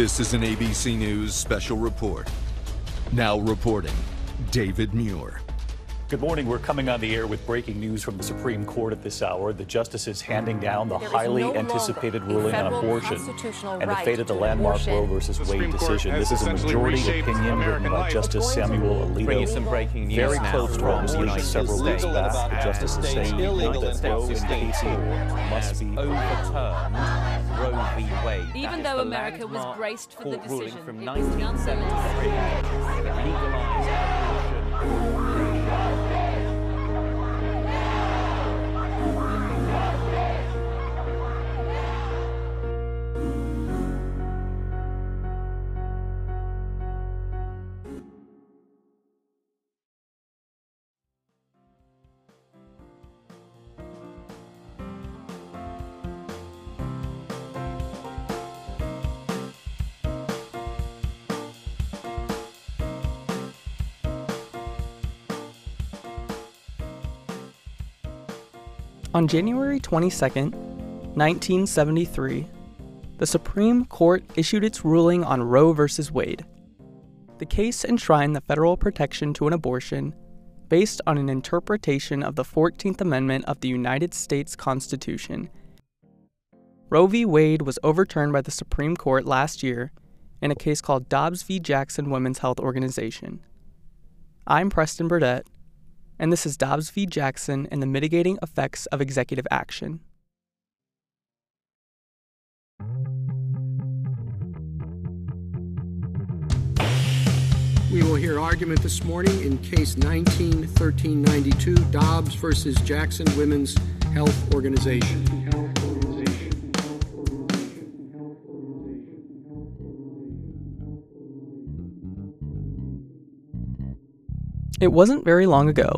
This is an ABC News special report. Now reporting, David Muir. Good morning. We're coming on the air with breaking news from the Supreme Court at this hour. The justices handing down the highly no anticipated ruling on abortion and the fate of the landmark. Roe versus Wade decision. This is a majority opinion written by. Justice Samuel Bring you Alito. some breaking news Very close to from our decision United several weeks States. back. The justices states saying illegal that in Roe states and Casey must be overturned Roe v. Wade. Even though America was landmark braced for the decision, from it was nonetheless 1973 On January 22, 1973, the Supreme Court issued its ruling on Roe v. Wade. The case enshrined the federal protection to an abortion based on an interpretation of the 14th Amendment of the United States Constitution. Roe v. Wade was overturned by the Supreme Court last year in a case called Dobbs v. Jackson Women's Health Organization. I'm Preston Burdett, and this is Dobbs v. Jackson and the mitigating effects of executive action. We will hear argument this morning in Case 19-1392, Dobbs versus Jackson Women's Health Organization. It wasn't very long ago.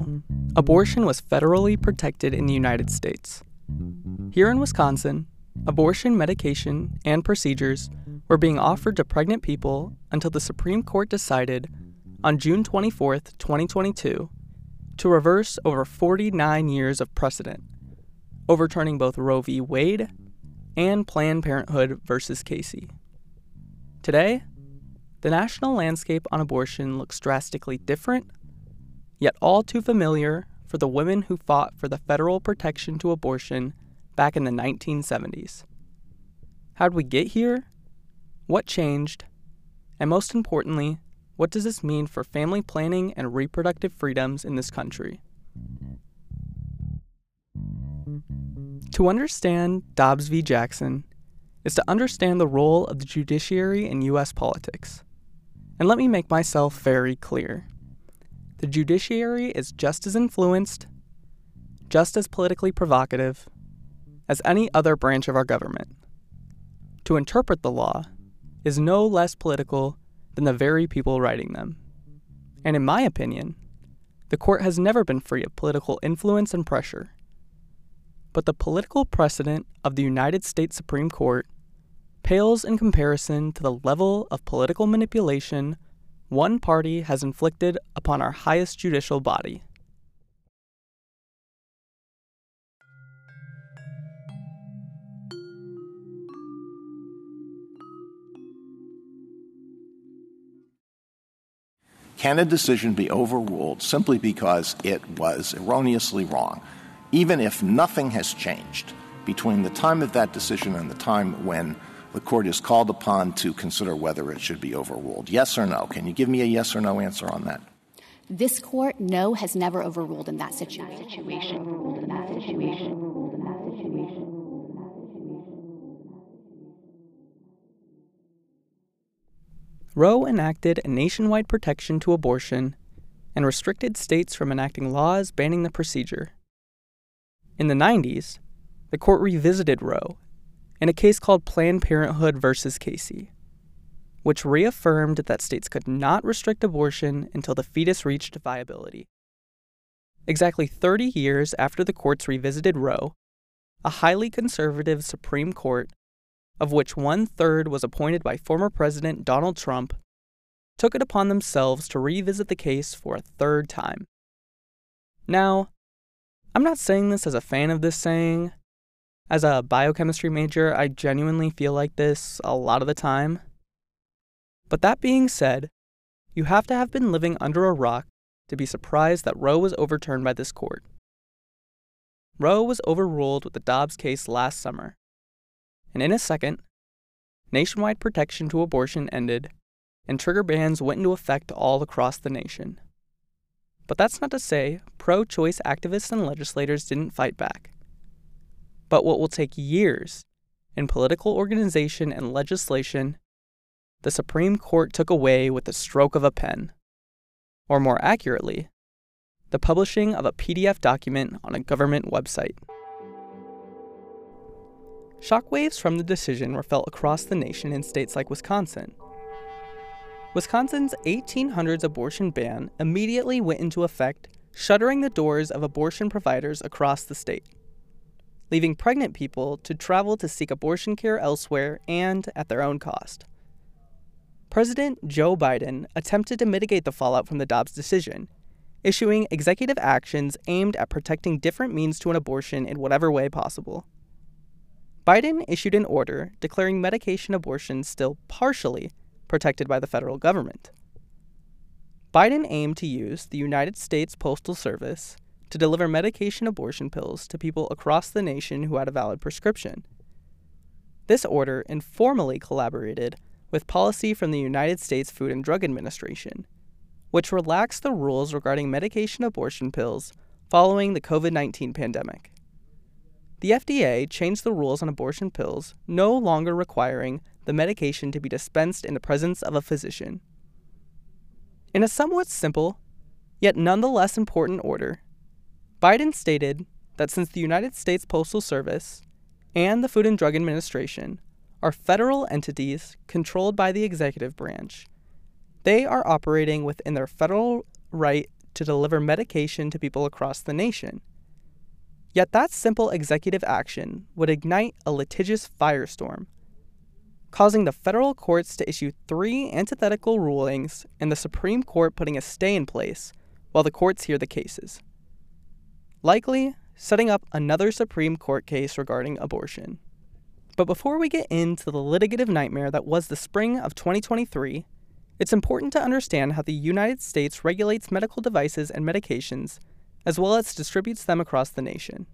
Abortion was federally protected in the United States. Here in Wisconsin, abortion medication and procedures were being offered to pregnant people until the Supreme Court decided on June 24, 2022, to reverse over 49 years of precedent, overturning both Roe v. Wade and Planned Parenthood versus Casey. Today, the national landscape on abortion looks drastically different yet all too familiar for the women who fought for the federal protection to abortion back in the 1970s. How'd we get here? What changed? And most importantly, what does this mean for family planning and reproductive freedoms in this country? To understand Dobbs v. Jackson is to understand the role of the judiciary in U.S. politics. And let me make myself very clear the judiciary is just as influenced, just as politically provocative, as any other branch of our government. To interpret the law is no less political than the very people writing them. And in my opinion, the court has never been free of political influence and pressure. But the political precedent of the United States Supreme Court pales in comparison to the level of political manipulation one party has inflicted upon our highest judicial body. Can a decision be overruled simply because it was erroneously wrong, even if nothing has changed between the time of that decision and the time when the court is called upon to consider whether it should be overruled? Yes or no? Can you give me a yes or no answer on that? This court, no, has never overruled in that situation. Overruled in that situation. Overruled in that situation. Roe enacted a nationwide protection to abortion and restricted states from enacting laws banning the procedure. In the 90s, the court revisited Roe in a case called Planned Parenthood versus Casey, which reaffirmed that states could not restrict abortion until the fetus reached viability. Exactly 30 years after the courts revisited Roe, a highly conservative Supreme Court, of which one third was appointed by former President Donald Trump, took it upon themselves to revisit the case for a third time. Now, I'm not saying this as a fan of this saying. As a biochemistry major, I genuinely feel like this a lot of the time. But that being said, you have to have been living under a rock to be surprised that Roe was overturned by this court. Roe was overruled with the Dobbs case last summer. And in a second, nationwide protection to abortion ended, and trigger bans went into effect all across the nation. But that's not to say pro choice activists and legislators didn't fight back. But what will take years in political organization and legislation, the Supreme Court took away with the stroke of a pen. Or more accurately, the publishing of a PDF document on a government website. Shockwaves from the decision were felt across the nation in states like Wisconsin. Wisconsin's 1800s abortion ban immediately went into effect, shuttering the doors of abortion providers across the state, leaving pregnant people to travel to seek abortion care elsewhere and at their own cost. President Joe Biden attempted to mitigate the fallout from the Dobbs decision, issuing executive actions aimed at protecting different means to an abortion in whatever way possible. Biden issued an order declaring medication abortions still partially protected by the federal government. Biden aimed to use the United States Postal Service to deliver medication abortion pills to people across the nation who had a valid prescription. This order informally collaborated with policy from the United States Food and Drug Administration, which relaxed the rules regarding medication abortion pills following the COVID 19 pandemic the FDA changed the rules on abortion pills, no longer requiring the medication to be dispensed in the presence of a physician. In a somewhat simple, yet nonetheless important order, Biden stated that since the United States Postal Service and the Food and Drug Administration are federal entities controlled by the executive branch, they are operating within their federal right to deliver medication to people across the nation Yet that simple executive action would ignite a litigious firestorm, causing the federal courts to issue three antithetical rulings and the Supreme Court putting a stay in place while the courts hear the cases. Likely setting up another Supreme Court case regarding abortion. But before we get into the litigative nightmare that was the spring of 2023, it's important to understand how the United States regulates medical devices and medications as well as distributes them across the nation.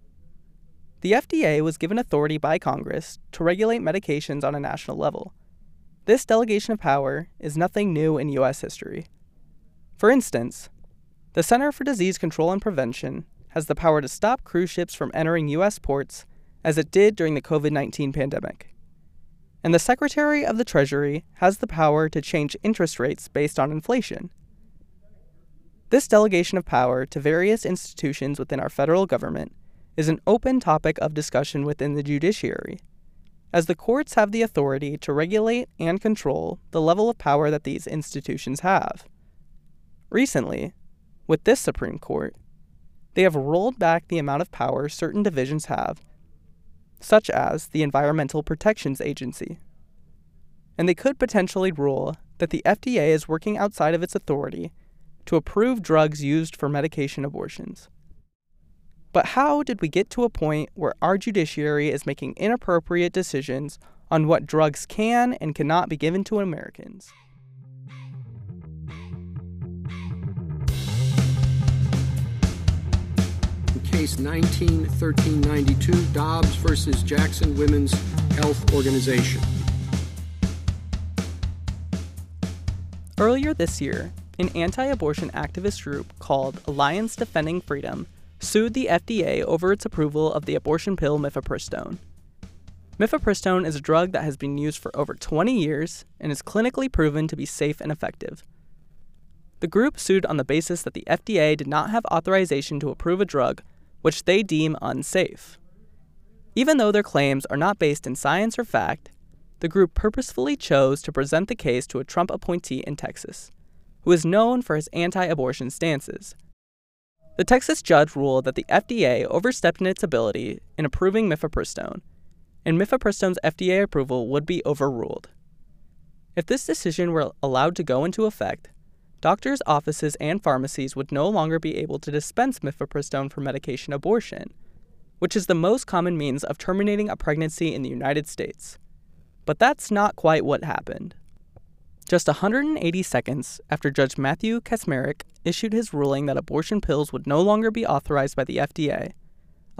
The FDA was given authority by Congress to regulate medications on a national level. This delegation of power is nothing new in U.S. history. For instance, the Center for Disease Control and Prevention has the power to stop cruise ships from entering U.S. ports, as it did during the COVID 19 pandemic. And the Secretary of the Treasury has the power to change interest rates based on inflation. This delegation of power to various institutions within our federal government is an open topic of discussion within the judiciary, as the courts have the authority to regulate and control the level of power that these institutions have. Recently, with this Supreme Court, they have rolled back the amount of power certain divisions have, such as the Environmental Protections Agency. And they could potentially rule that the FDA is working outside of its authority to approve drugs used for medication abortions. But how did we get to a point where our judiciary is making inappropriate decisions on what drugs can and cannot be given to Americans? Case 19 1392, Dobbs versus Jackson Women's Health Organization. Earlier this year, an anti abortion activist group called Alliance Defending Freedom sued the FDA over its approval of the abortion pill mifepristone. Mifepristone is a drug that has been used for over 20 years and is clinically proven to be safe and effective. The group sued on the basis that the FDA did not have authorization to approve a drug which they deem unsafe. Even though their claims are not based in science or fact, the group purposefully chose to present the case to a Trump appointee in Texas who is known for his anti abortion stances. The Texas judge ruled that the FDA overstepped in its ability in approving mifepristone, and mifepristone's FDA approval would be overruled. If this decision were allowed to go into effect, doctors' offices and pharmacies would no longer be able to dispense mifepristone for medication abortion, which is the most common means of terminating a pregnancy in the United States. But that's not quite what happened. Just 180 seconds after Judge Matthew Kacsmaryk issued his ruling that abortion pills would no longer be authorized by the FDA,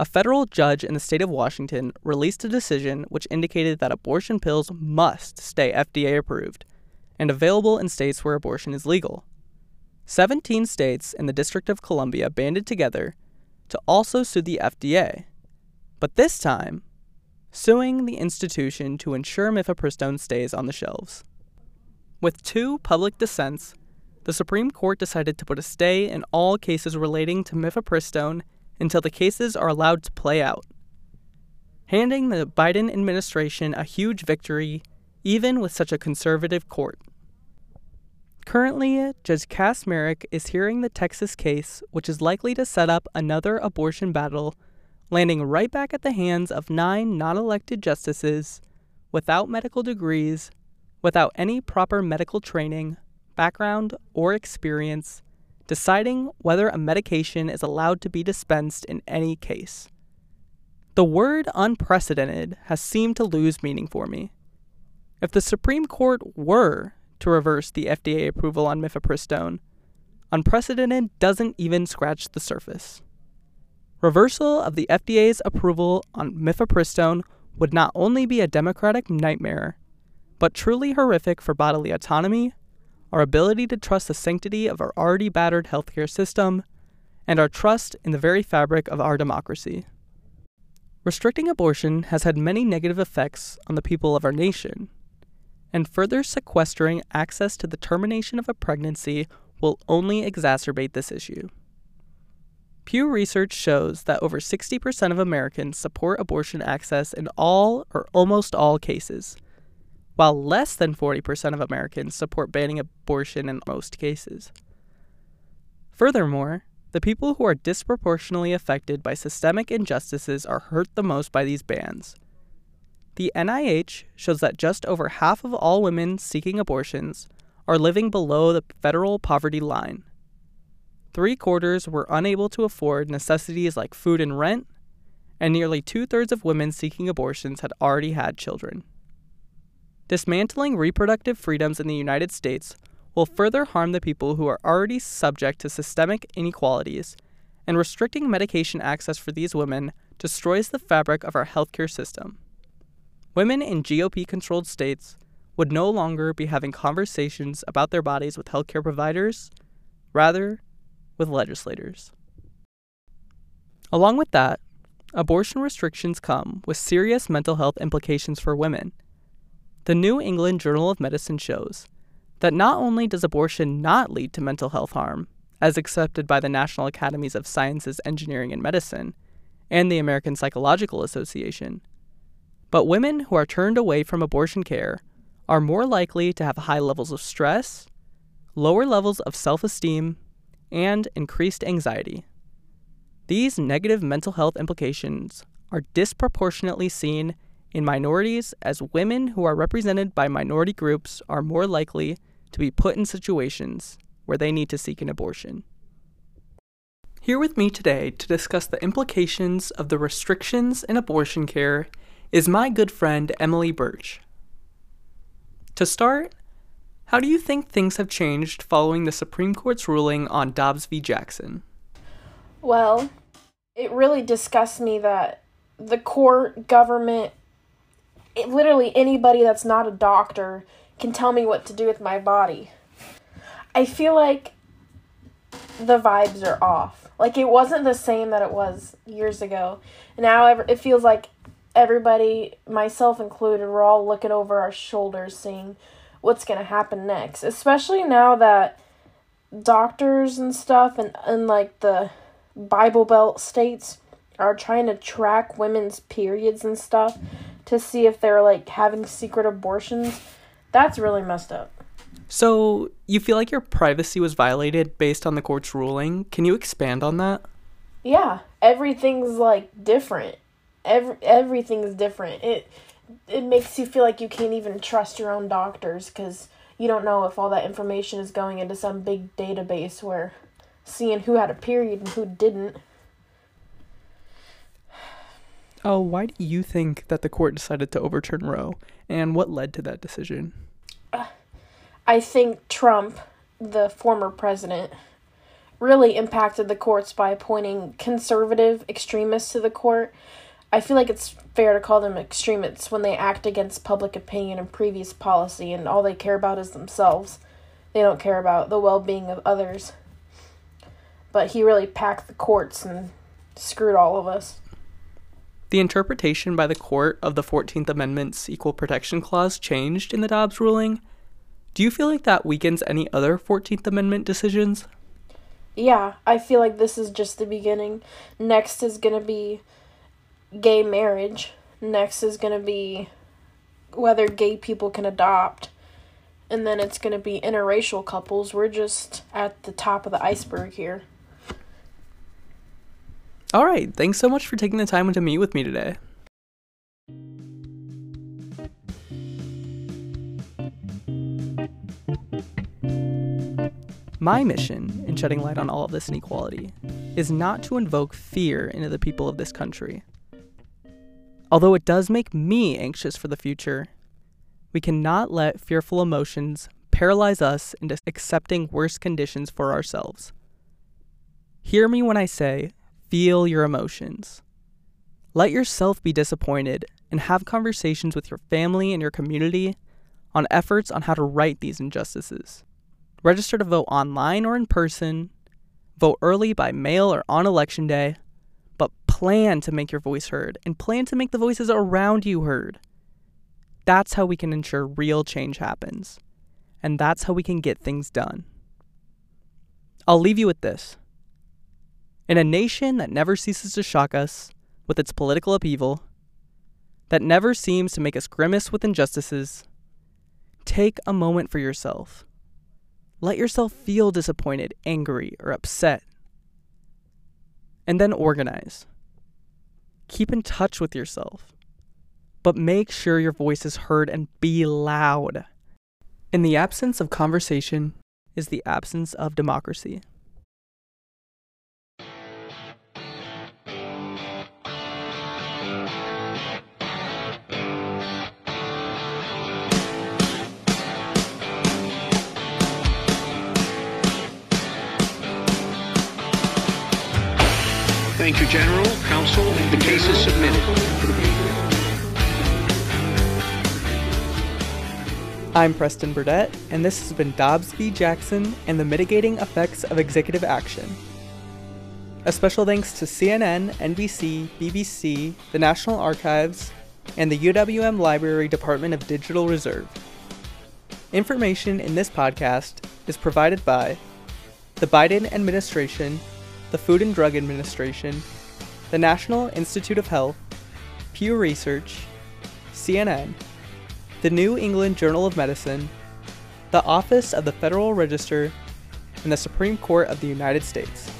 a federal judge in the state of Washington released a decision which indicated that abortion pills must stay FDA approved and available in states where abortion is legal. 17 states and the District of Columbia banded together to also sue the FDA, but this time, suing the institution to ensure mifepristone stays on the shelves. With two public dissents, the Supreme Court decided to put a stay in all cases relating to mifepristone until the cases are allowed to play out, handing the Biden administration a huge victory even with such a conservative court. Currently, Judge Kacsmaryk is hearing the Texas case, which is likely to set up another abortion battle, landing right back at the hands of nine non elected justices without medical degrees without any proper medical training, background, or experience, deciding whether a medication is allowed to be dispensed in any case. The word unprecedented has seemed to lose meaning for me. If the Supreme Court were to reverse the FDA approval on mifepristone, unprecedented doesn't even scratch the surface. Reversal of the FDA's approval on mifepristone would not only be a democratic nightmare, but truly horrific for bodily autonomy, our ability to trust the sanctity of our already battered healthcare system, and our trust in the very fabric of our democracy. Restricting abortion has had many negative effects on the people of our nation, and further sequestering access to the termination of a pregnancy will only exacerbate this issue. Pew Research shows that over 60% of Americans support abortion access in all or almost all cases, while less than 40% of Americans support banning abortion in most cases. Furthermore, the people who are disproportionately affected by systemic injustices are hurt the most by these bans. The NIH shows that just over half of all women seeking abortions are living below the federal poverty line. Three quarters were unable to afford necessities like food and rent, and nearly two thirds of women seeking abortions had already had children. Dismantling reproductive freedoms in the United States will further harm the people who are already subject to systemic inequalities, and restricting medication access for these women destroys the fabric of our healthcare system. Women in GOP controlled states would no longer be having conversations about their bodies with healthcare providers, rather, with legislators. Along with that, abortion restrictions come with serious mental health implications for women the New England Journal of Medicine shows that not only does abortion not lead to mental health harm, as accepted by the National Academies of Sciences, Engineering, and Medicine and the American Psychological Association, but women who are turned away from abortion care are more likely to have high levels of stress, lower levels of self esteem, and increased anxiety. These negative mental health implications are disproportionately seen in minorities, as women who are represented by minority groups are more likely to be put in situations where they need to seek an abortion. Here with me today to discuss the implications of the restrictions in abortion care is my good friend Emily Birch. To start, how do you think things have changed following the Supreme Court's ruling on Dobbs v. Jackson? Well, it really disgusts me that the court, government, it, literally anybody that's not a doctor can tell me what to do with my body. I feel like the vibes are off. Like it wasn't the same that it was years ago. Now it feels like everybody, myself included, we're all looking over our shoulders seeing what's going to happen next. Especially now that doctors and stuff and, and like the Bible Belt states are trying to track women's periods and stuff to see if they're like having secret abortions. That's really messed up. So, you feel like your privacy was violated based on the court's ruling? Can you expand on that? Yeah, everything's like different. Every everything's different. It it makes you feel like you can't even trust your own doctors cuz you don't know if all that information is going into some big database where seeing who had a period and who didn't Oh, why do you think that the court decided to overturn Roe, and what led to that decision? Uh, I think Trump, the former president, really impacted the courts by appointing conservative extremists to the court. I feel like it's fair to call them extremists when they act against public opinion and previous policy and all they care about is themselves. They don't care about the well being of others. But he really packed the courts and screwed all of us. The interpretation by the court of the 14th Amendment's Equal Protection Clause changed in the Dobbs ruling. Do you feel like that weakens any other 14th Amendment decisions? Yeah, I feel like this is just the beginning. Next is going to be gay marriage. Next is going to be whether gay people can adopt. And then it's going to be interracial couples. We're just at the top of the iceberg here. All right, thanks so much for taking the time to meet with me today. My mission in shedding light on all of this inequality is not to invoke fear into the people of this country. Although it does make me anxious for the future, we cannot let fearful emotions paralyze us into accepting worse conditions for ourselves. Hear me when I say, feel your emotions. Let yourself be disappointed and have conversations with your family and your community on efforts on how to right these injustices. Register to vote online or in person, vote early by mail or on election day, plan to make your voice heard and plan to make the voices around you heard. That's how we can ensure real change happens. And that's how we can get things done. I'll leave you with this. In a nation that never ceases to shock us with its political upheaval, that never seems to make us grimace with injustices, take a moment for yourself. Let yourself feel disappointed, angry, or upset. And then organize. Keep in touch with yourself. But make sure your voice is heard and be loud. In the absence of conversation is the absence of democracy. Thank you, General. Counsel, case is submitted. I'm Preston Burdett, and this has been Dobbs v. Jackson and the Mitigating Effects of Executive Action. A special thanks to CNN, NBC, BBC, the National Archives, and the UWM Library Department of Digital Reserve. Information in this podcast is provided by the Biden administration, the Food and Drug Administration, the National Institute of Health, Pew Research, CNN, the New England Journal of Medicine, the Office of the Federal Register, and the Supreme Court of the United States.